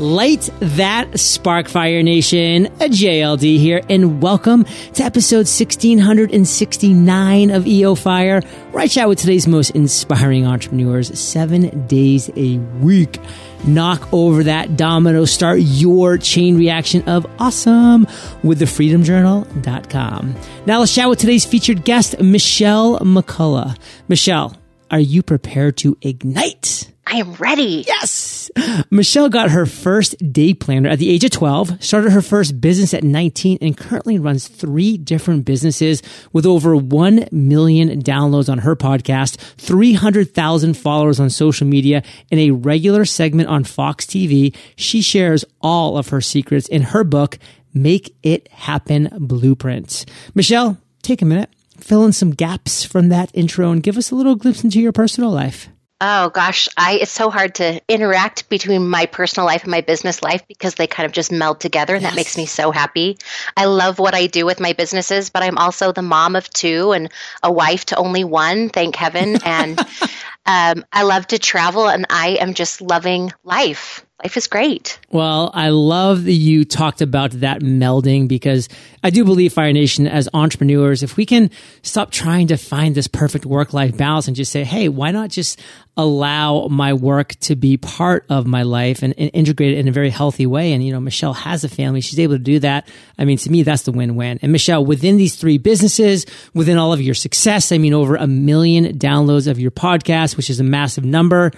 Light that Sparkfire Nation, a JLD here, and welcome to episode 1669 of EO Fire, where I chat with today's most inspiring entrepreneurs seven days a week. Knock over that domino, start your chain reaction of awesome with thefreedomjournal.com. Now let's chat with today's featured guest, Michelle McCullough. Michelle, are you prepared to ignite? I am ready. Yes. Michelle got her first day planner at the age of 12, started her first business at 19, and currently runs three different businesses with over 1 million downloads on her podcast, 300,000 followers on social media, and a regular segment on Fox TV. She shares all of her secrets in her book, Make It Happen Blueprint. Michelle, take a minute, fill in some gaps from that intro, and give us a little glimpse into your personal life. Oh gosh, I it's so hard to interact between my personal life and my business life because they kind of just meld together and yes. that makes me so happy. I love what I do with my businesses, but I'm also the mom of two and a wife to only one, thank heaven, and um, I love to travel and I am just loving life life is great. Well, I love that you talked about that melding because I do believe Fire Nation as entrepreneurs, if we can stop trying to find this perfect work life balance and just say, hey, why not just allow my work to be part of my life and, and, integrate it in a very healthy way. And, you know, Michelle has a family. She's able to do that. I mean, to me, that's the win-win. And Michelle, within these three businesses, within all of your success, I mean, over a million downloads of your podcast, which is a massive number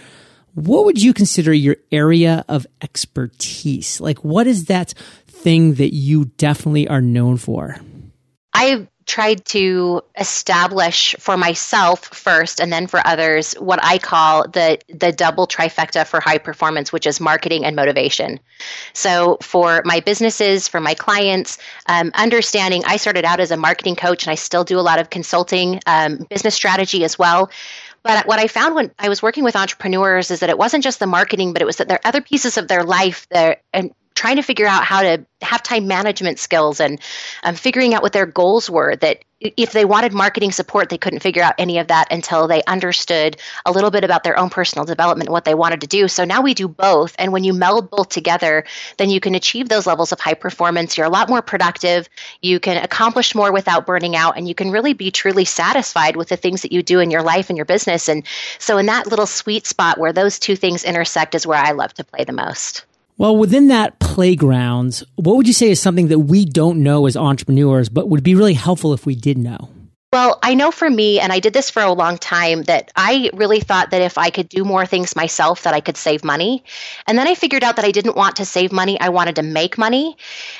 what would you consider your area of expertise? Like, what is that thing that you definitely are known for? I tried to establish for myself first and then for others what I call the the double trifecta for high performance which is marketing and motivation. So for my businesses, for my clients, um, understanding I started out as a marketing coach and I still do a lot of consulting, um, business strategy as well. But what I found when I was working with entrepreneurs is that it wasn't just the marketing, but it was that there are other pieces of their life that and trying to figure out how to have time management skills and um, figuring out what their goals were that if they wanted marketing support they couldn't figure out any of that until they understood a little bit about their own personal development and what they wanted to do. So now we do both. And when you meld both together then you can achieve those levels of high performance. You're a lot more productive. You can accomplish more without burning out. And you can really be truly satisfied with the things that you do in your life and your business. And so in that little sweet spot where those two things intersect is where i love to play the most well, within that playground, what would you say is something that we don't know as entrepreneurs, but would be really helpful if we did know? Well, I know for me, and I did this for a long time, that I really thought that if I could do more things myself, that I could save money. And then I figured out that I didn't want to save money, I wanted to make money.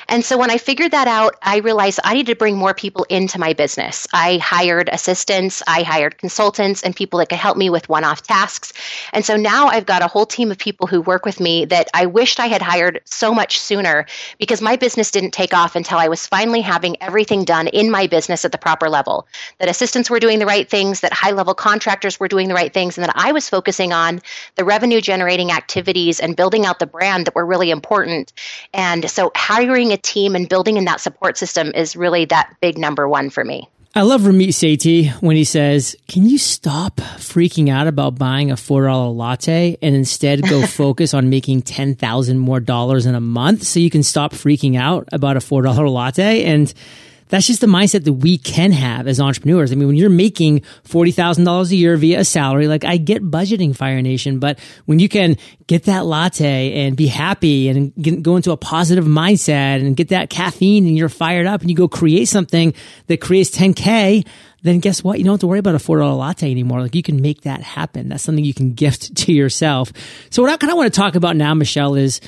And so when I figured that out, I realized I needed to bring more people into my business. I hired assistants, I hired consultants, and people that could help me with one off tasks. And so now I've got a whole team of people who work with me that I wished I had hired so much sooner because my business didn't take off until I was finally having everything done in my business at the proper level that assistants were doing the right things, that high level contractors were doing the right things, and that I was focusing on the revenue generating activities and building out the brand that were really important. And so hiring a team and building in that support system is really that big number one for me. I love Ramit Sethi when he says, Can you stop freaking out about buying a $4 latte and instead go focus on making 10,000 more dollars in a month so you can stop freaking out about a $4 latte? And that's just the mindset that we can have as entrepreneurs. I mean, when you're making $40,000 a year via a salary, like I get budgeting Fire Nation, but when you can get that latte and be happy and get, go into a positive mindset and get that caffeine and you're fired up and you go create something that creates 10K, then guess what? You don't have to worry about a $4 latte anymore. Like you can make that happen. That's something you can gift to yourself. So what I kind of want to talk about now, Michelle, is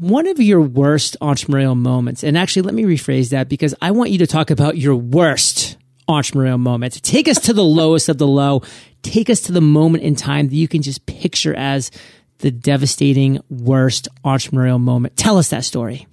one of your worst entrepreneurial moments, and actually, let me rephrase that because I want you to talk about your worst entrepreneurial moment. Take us to the lowest of the low. Take us to the moment in time that you can just picture as the devastating worst entrepreneurial moment. Tell us that story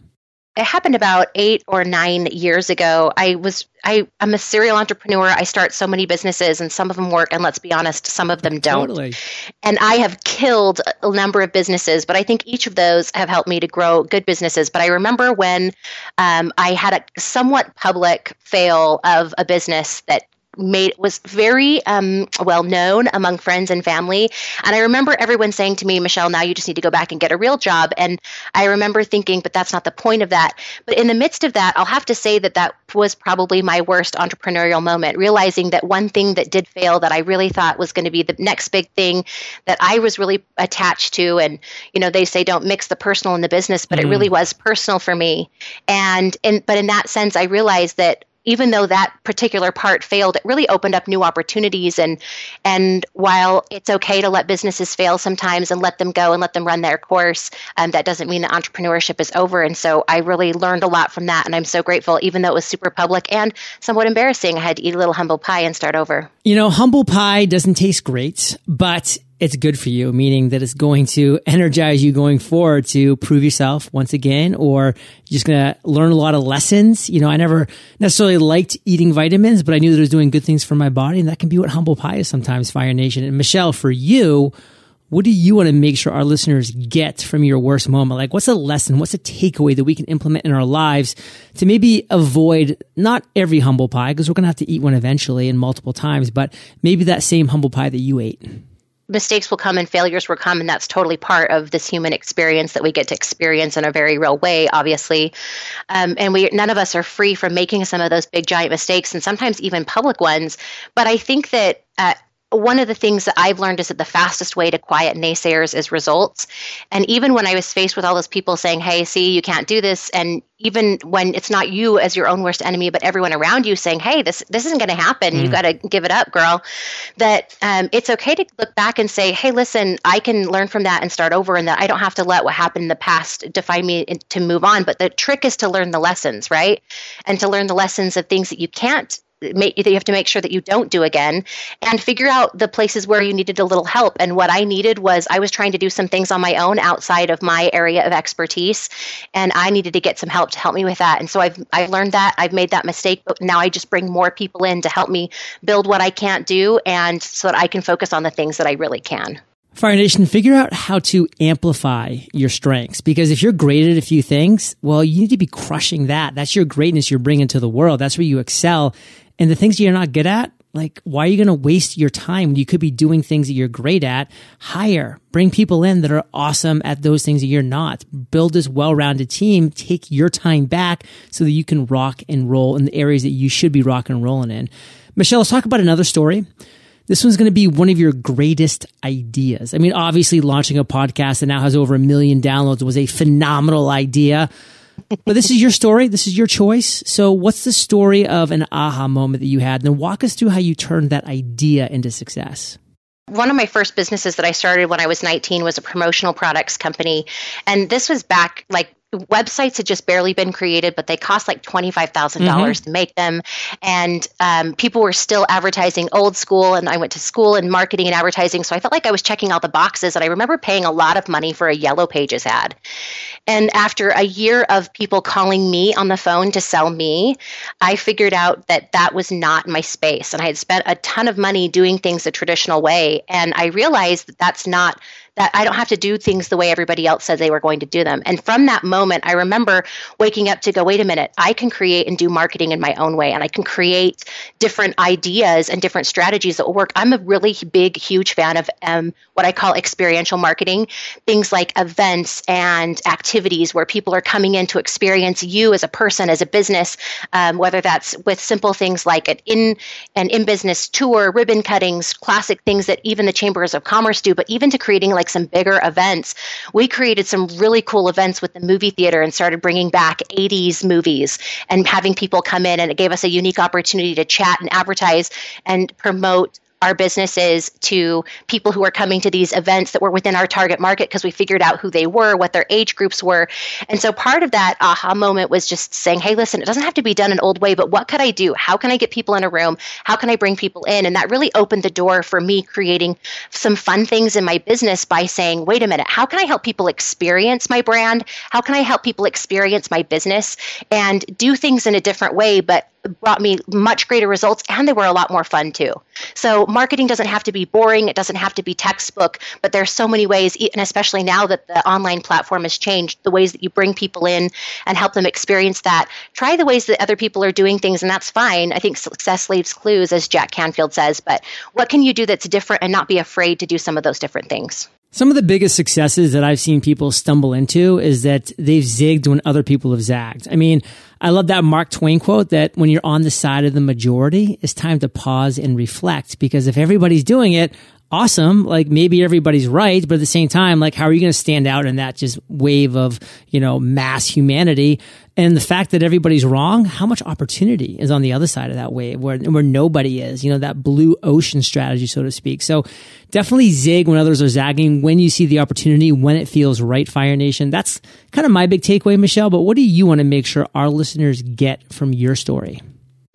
it happened about eight or nine years ago. I was I I'm a serial entrepreneur. I start so many businesses, and some of them work, and let's be honest, some of them don't. Totally. And I have killed a number of businesses, but I think each of those have helped me to grow good businesses. But I remember when um, I had a somewhat public fail of a business that made was very um, well known among friends and family. And I remember everyone saying to me, Michelle, now you just need to go back and get a real job. And I remember thinking, but that's not the point of that. But in the midst of that, I'll have to say that that was probably my worst entrepreneurial moment, realizing that one thing that did fail that I really thought was going to be the next big thing that I was really attached to. And, you know, they say don't mix the personal and the business, but mm. it really was personal for me. And, and, but in that sense, I realized that even though that particular part failed, it really opened up new opportunities. And and while it's okay to let businesses fail sometimes and let them go and let them run their course, um, that doesn't mean that entrepreneurship is over. And so I really learned a lot from that, and I'm so grateful. Even though it was super public and somewhat embarrassing, I had to eat a little humble pie and start over. You know, humble pie doesn't taste great, but it's good for you, meaning that it's going to energize you going forward to prove yourself once again, or just going to learn a lot of lessons. You know, I never necessarily liked eating vitamins, but I knew that it was doing good things for my body. And that can be what humble pie is sometimes, Fire Nation. And Michelle, for you, what do you want to make sure our listeners get from your worst moment? Like, what's a lesson? What's a takeaway that we can implement in our lives to maybe avoid not every humble pie, because we're going to have to eat one eventually and multiple times, but maybe that same humble pie that you ate? Mistakes will come and failures will come and that's totally part of this human experience that we get to experience in a very real way obviously. Um, and we none of us are free from making some of those big giant mistakes and sometimes even public ones. But i think that uh, one of the things that I've learned is that the fastest way to quiet naysayers is results. And even when I was faced with all those people saying, hey, see, you can't do this, and even when it's not you as your own worst enemy, but everyone around you saying, hey, this, this isn't going to happen, mm. you got to give it up, girl, that um, it's okay to look back and say, hey, listen, I can learn from that and start over, and that I don't have to let what happened in the past define me to move on. But the trick is to learn the lessons, right? And to learn the lessons of things that you can't that you have to make sure that you don't do again and figure out the places where you needed a little help and what i needed was i was trying to do some things on my own outside of my area of expertise and i needed to get some help to help me with that and so i've i've learned that i've made that mistake but now i just bring more people in to help me build what i can't do and so that i can focus on the things that i really can Fire Nation, figure out how to amplify your strengths because if you're great at a few things, well, you need to be crushing that. That's your greatness you're bringing to the world. That's where you excel. And the things you're not good at, like, why are you going to waste your time you could be doing things that you're great at? Hire, bring people in that are awesome at those things that you're not. Build this well-rounded team. Take your time back so that you can rock and roll in the areas that you should be rock and rolling in. Michelle, let's talk about another story. This one's going to be one of your greatest ideas. I mean, obviously launching a podcast that now has over a million downloads was a phenomenal idea but this is your story. This is your choice. So what's the story of an aha moment that you had? And then walk us through how you turned that idea into success one of my first businesses that I started when I was 19 was a promotional products company. And this was back like websites had just barely been created, but they cost like $25,000 mm-hmm. dollars to make them. And um, people were still advertising old school. And I went to school in marketing and advertising. So I felt like I was checking all the boxes. And I remember paying a lot of money for a Yellow Pages ad. And after a year of people calling me on the phone to sell me, I figured out that that was not my space. And I had spent a ton of money doing things the traditional way. And I realized that that's not that I don't have to do things the way everybody else says they were going to do them. And from that moment, I remember waking up to go, wait a minute, I can create and do marketing in my own way, and I can create different ideas and different strategies that will work. I'm a really big, huge fan of um, what I call experiential marketing, things like events and activities where people are coming in to experience you as a person, as a business, um, whether that's with simple things like an in an in business tour, ribbon cuttings, classic things that even the chambers of commerce do, but even to creating like some bigger events. We created some really cool events with the movie theater and started bringing back 80s movies and having people come in and it gave us a unique opportunity to chat and advertise and promote our businesses to people who are coming to these events that were within our target market because we figured out who they were, what their age groups were. And so part of that aha moment was just saying, hey, listen, it doesn't have to be done an old way, but what could I do? How can I get people in a room? How can I bring people in? And that really opened the door for me creating some fun things in my business by saying, wait a minute, how can I help people experience my brand? How can I help people experience my business and do things in a different way, but brought me much greater results and they were a lot more fun too. So marketing doesn't have to be boring, it doesn't have to be textbook, but there's so many ways, and especially now that the online platform has changed, the ways that you bring people in and help them experience that. Try the ways that other people are doing things, and that's fine. I think success leaves clues, as Jack Canfield says, but what can you do that's different and not be afraid to do some of those different things? Some of the biggest successes that I've seen people stumble into is that they've zigged when other people have zagged. I mean, I love that Mark Twain quote that when you're on the side of the majority, it's time to pause and reflect because if everybody's doing it, awesome. Like maybe everybody's right, but at the same time, like how are you going to stand out in that just wave of, you know, mass humanity? And the fact that everybody's wrong, how much opportunity is on the other side of that wave where, where nobody is, you know, that blue ocean strategy, so to speak. So definitely zig when others are zagging, when you see the opportunity, when it feels right, Fire Nation. That's kind of my big takeaway, Michelle. But what do you want to make sure our listeners get from your story?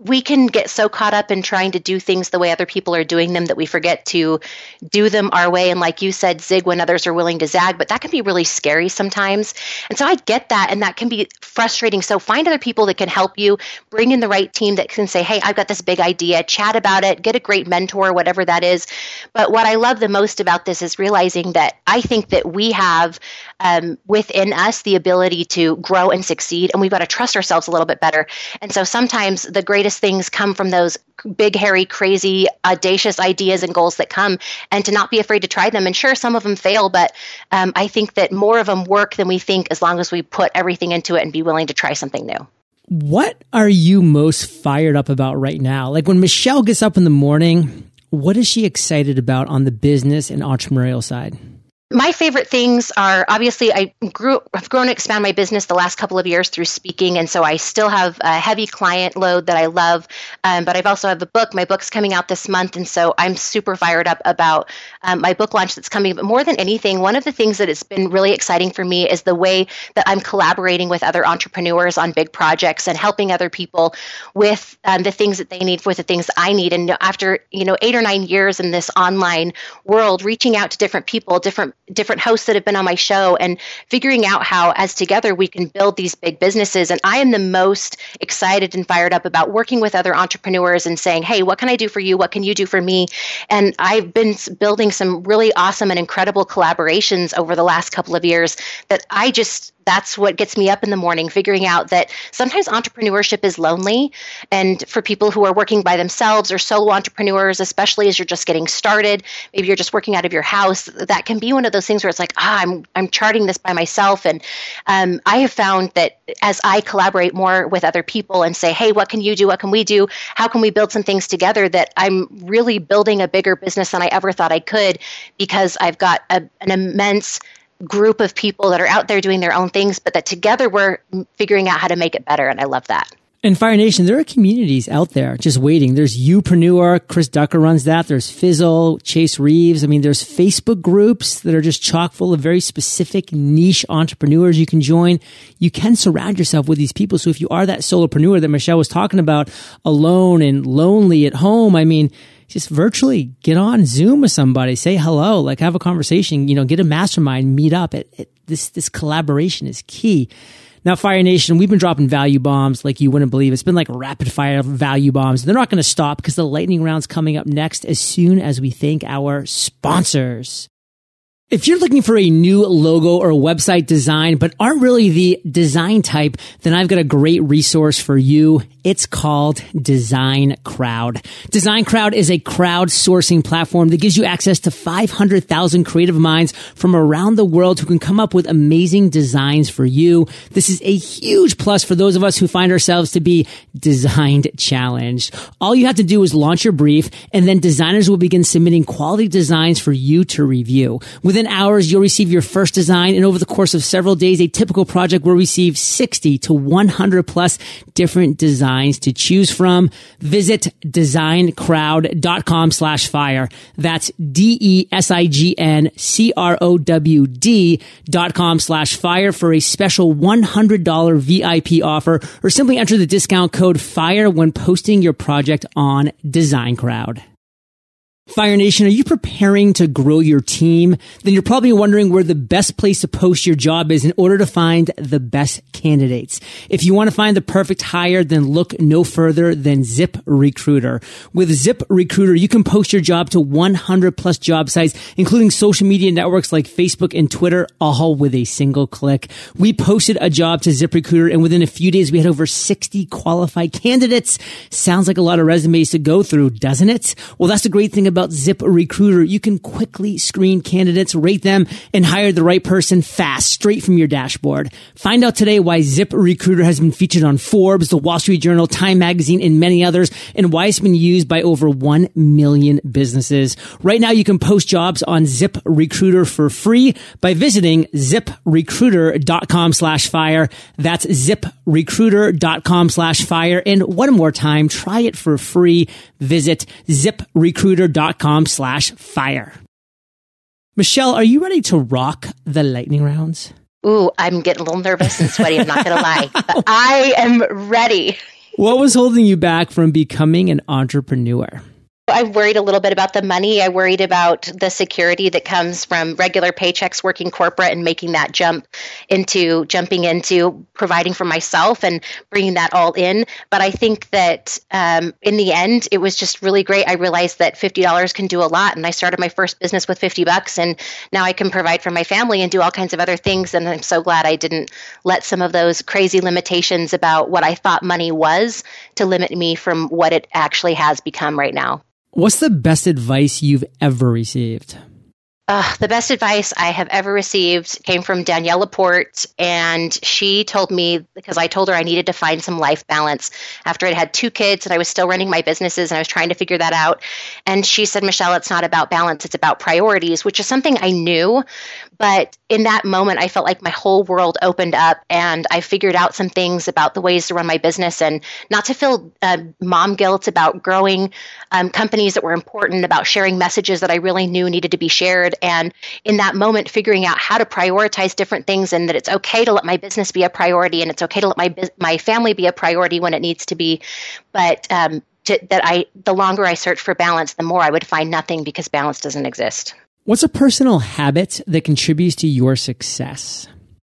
We can get so caught up in trying to do things the way other people are doing them that we forget to do them our way. And like you said, zig when others are willing to zag, but that can be really scary sometimes. And so I get that, and that can be frustrating. So find other people that can help you, bring in the right team that can say, hey, I've got this big idea, chat about it, get a great mentor, whatever that is. But what I love the most about this is realizing that I think that we have um, within us the ability to grow and succeed, and we've got to trust ourselves a little bit better. And so sometimes the greatest things come from those big, hairy, crazy, audacious ideas and goals that come, and to not be afraid to try them. And sure, some of them fail, but um, I think that more of them work than we think as long as we put everything into it and be willing to try something new. What are you most fired up about right now? Like when Michelle gets up in the morning, what is she excited about on the business and entrepreneurial side? My favorite things are obviously I grew I've grown to expand my business the last couple of years through speaking, and so I still have a heavy client load that I love. Um, but I've also have a book. My book's coming out this month, and so I'm super fired up about um, my book launch that's coming. But more than anything, one of the things that has been really exciting for me is the way that I'm collaborating with other entrepreneurs on big projects and helping other people with um, the things that they need for the things I need. And after you know eight or nine years in this online world, reaching out to different people, different different hosts that have been on my show and figuring out how as together we can build these big businesses. And i am the most excited and fired up about working with other entrepreneurs and saying hey what can i do for you? What can you do for me? And i've been building some really awesome and incredible collaborations over the last couple of years that i just that's what gets me up in the morning, figuring out that sometimes entrepreneurship is lonely. And for people who are working by themselves or solo entrepreneurs, especially as you're just getting started, maybe you're just working out of your house, that can be one of those things where it's like, ah, I'm, I'm charting this by myself. And um, I have found that as I collaborate more with other people and say, hey, what can you do? What can we do? How can we build some things together that I'm really building a bigger business than I ever thought I could because I've got a, an immense group of people that are out there doing their own things, but that together we're figuring out how to make it better. And I love that. In Fire Nation, there are communities out there just waiting. There's Youpreneur, Chris Ducker runs that. There's Fizzle, Chase Reeves. I mean, there's Facebook groups that are just chock full of very specific niche entrepreneurs you can join. You can surround yourself with these people. So if you are that solopreneur that Michelle was talking about, alone and lonely at home, I mean, just virtually get on Zoom with somebody, say hello, like have a conversation, you know, get a mastermind, meet up. It, it, this, this collaboration is key. Now, Fire Nation, we've been dropping value bombs like you wouldn't believe. It's been like rapid fire value bombs. They're not going to stop because the lightning round's coming up next as soon as we thank our sponsors. If you're looking for a new logo or website design, but aren't really the design type, then I've got a great resource for you. It's called DesignCrowd. Design Crowd is a crowdsourcing platform that gives you access to 500,000 creative minds from around the world who can come up with amazing designs for you. This is a huge plus for those of us who find ourselves to be designed challenged. All you have to do is launch your brief and then designers will begin submitting quality designs for you to review. Within hours, you'll receive your first design, and over the course of several days, a typical project will receive 60 to 100 plus different designs to choose from. Visit designcrowd.com slash fire. That's D-E-S-I-G-N-C-R-O-W-D dot com slash fire for a special $100 VIP offer, or simply enter the discount code FIRE when posting your project on DesignCrowd. Fire Nation, are you preparing to grow your team? Then you're probably wondering where the best place to post your job is in order to find the best candidates. If you want to find the perfect hire, then look no further than ZipRecruiter. With ZipRecruiter, you can post your job to 100 plus job sites, including social media networks like Facebook and Twitter, all with a single click. We posted a job to ZipRecruiter and within a few days we had over 60 qualified candidates. Sounds like a lot of resumes to go through, doesn't it? Well, that's the great thing about ZipRecruiter. You can quickly screen candidates, rate them, and hire the right person fast, straight from your dashboard. Find out today why ZipRecruiter has been featured on Forbes, the Wall Street Journal, Time Magazine, and many others, and why it's been used by over 1 million businesses. Right now, you can post jobs on ZipRecruiter for free by visiting ziprecruiter.com slash fire. That's ziprecruiter.com slash fire. And one more time, try it for free. Visit ziprecruiter.com slash fire. Michelle, are you ready to rock the lightning rounds? Ooh, I'm getting a little nervous and sweaty. I'm not going to lie, but I am ready. What was holding you back from becoming an entrepreneur? I worried a little bit about the money. I worried about the security that comes from regular paychecks working corporate and making that jump into jumping into providing for myself and bringing that all in. But I think that um, in the end, it was just really great. I realized that $50 can do a lot. And I started my first business with 50 bucks. And now I can provide for my family and do all kinds of other things. And I'm so glad I didn't let some of those crazy limitations about what I thought money was to limit me from what it actually has become right now. What's the best advice you've ever received? Uh, the best advice I have ever received came from Danielle LaPorte, and she told me because I told her I needed to find some life balance after I'd had two kids and I was still running my businesses and I was trying to figure that out. And she said, Michelle, it's not about balance, it's about priorities, which is something I knew. But in that moment, I felt like my whole world opened up and I figured out some things about the ways to run my business and not to feel uh, mom guilt about growing um, companies that were important, about sharing messages that I really knew needed to be shared and in that moment, figuring out how to prioritize different things and that it's okay to let my business be a priority and it's okay to let my, my family be a priority when it needs to be. But um, to, that I, the longer I search for balance, the more I would find nothing because balance doesn't exist. What's a personal habit that contributes to your success?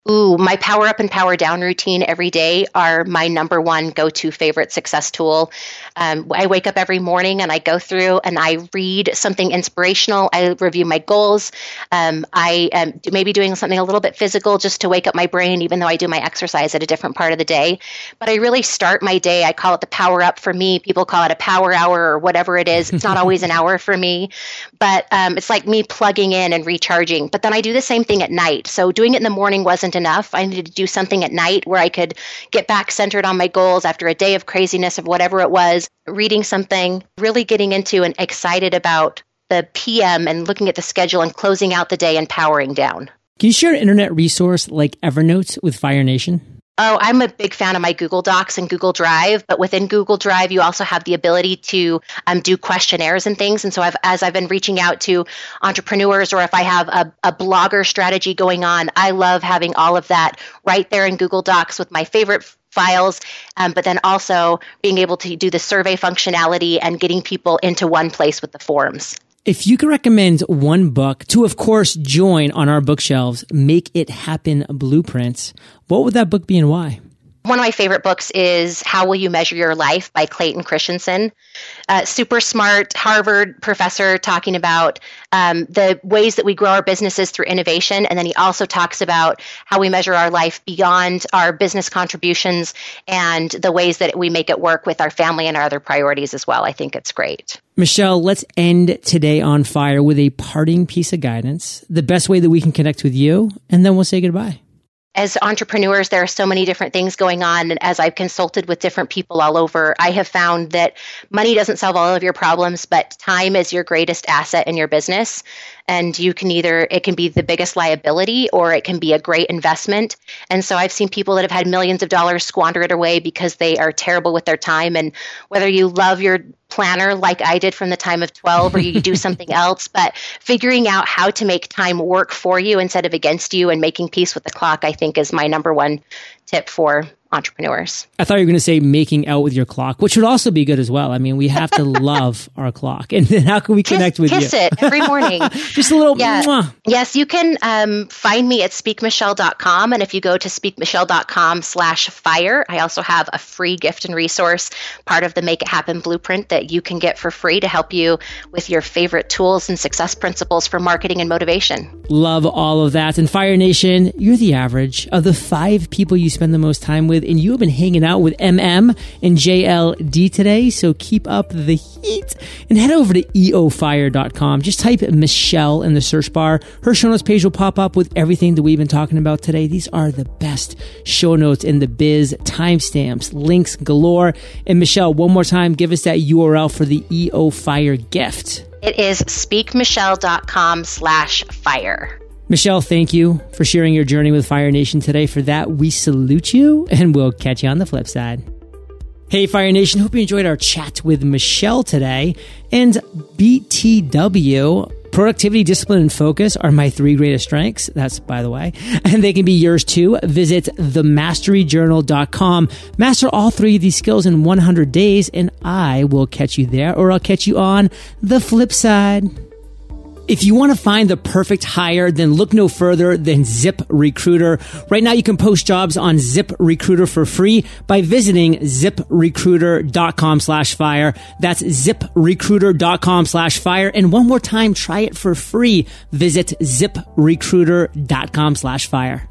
Ooh, my power up and power down routine every day are my number one go to favorite success tool. Um, I wake up every morning and I go through and I read something inspirational. I review my goals. Um, I am maybe doing something a little bit physical just to wake up my brain, even though I do my exercise at a different part of the day. But I really start my day. I call it the power up for me. People call it a power hour or whatever it is. It's not always an hour for me, but um, it's like me plugging in and recharging. But then I do the same thing at night. So doing it in the morning wasn't wasn't enough. I needed to do something at night where I could get back centered on my goals after a day of craziness of whatever it was, reading something, really getting into and excited about the PM and looking at the schedule and closing out the day and powering down. Can you share an internet resource like Evernote with Fire Nation? Oh, I'm a big fan of my Google Docs and Google Drive, but within Google Drive, you also have the ability to um, do questionnaires and things. And so, I've, as I've been reaching out to entrepreneurs, or if I have a, a blogger strategy going on, I love having all of that right there in Google Docs with my favorite files, um, but then also being able to do the survey functionality and getting people into one place with the forms. If you could recommend one book to, of course, join on our bookshelves, Make It Happen Blueprints, what would that book be and why? One of my favorite books is How Will You Measure Your Life by Clayton Christensen. Uh, super smart Harvard professor talking about um, the ways that we grow our businesses through innovation. And then he also talks about how we measure our life beyond our business contributions and the ways that we make it work with our family and our other priorities as well. I think it's great. Michelle, let's end today on fire with a parting piece of guidance, the best way that we can connect with you, and then we'll say goodbye as entrepreneurs, there are so many different things going on. And as I've consulted with different people all over, I have found that money doesn't solve all of your problems, but time is your greatest asset in your business. And you can either, it can be the biggest liability or it can be a great investment. And so I've seen people that have had millions of dollars squandered away because they are terrible with their time. And whether you love your planner like I did from the time of 12 or you do something else, but figuring out how to make time work for you instead of against you and making peace with the clock, I think is my number one tip for entrepreneurs. I thought you were going to say making out with your clock, which would also be good as well. I mean, we have to love our clock. And then how can we connect kiss, with kiss you? it every morning. Just a little yeah. mwah. Yes, you can um, find me at speakmichelle.com. And if you go to speakmichelle.com slash fire, I also have a free gift and resource, part of the Make It Happen blueprint that you can get for free to help you with your favorite tools and success principles for marketing and motivation. Love all of that. And Fire Nation, you're the average of the five people you spend the most time with. And you have been hanging out with MM and JLD today. So keep up the heat and head over to eofire.com. Just type Michelle in the search bar. Her show notes page will pop up with everything that we've been talking about today. These are the best show notes in the biz, timestamps, links galore. And Michelle, one more time, give us that URL for the EO Fire gift. It is speakmichelle.com slash fire. Michelle, thank you for sharing your journey with Fire Nation today. For that, we salute you and we'll catch you on the flip side. Hey, Fire Nation. Hope you enjoyed our chat with Michelle today. And BTW, productivity, discipline, and focus are my three greatest strengths. That's by the way. And they can be yours too. Visit themasteryjournal.com. Master all three of these skills in 100 days, and I will catch you there or I'll catch you on the flip side. If you want to find the perfect hire, then look no further than ZipRecruiter. Right now you can post jobs on ZipRecruiter for free by visiting ziprecruiter.com slash fire. That's ziprecruiter.com slash fire. And one more time, try it for free. Visit ziprecruiter.com slash fire.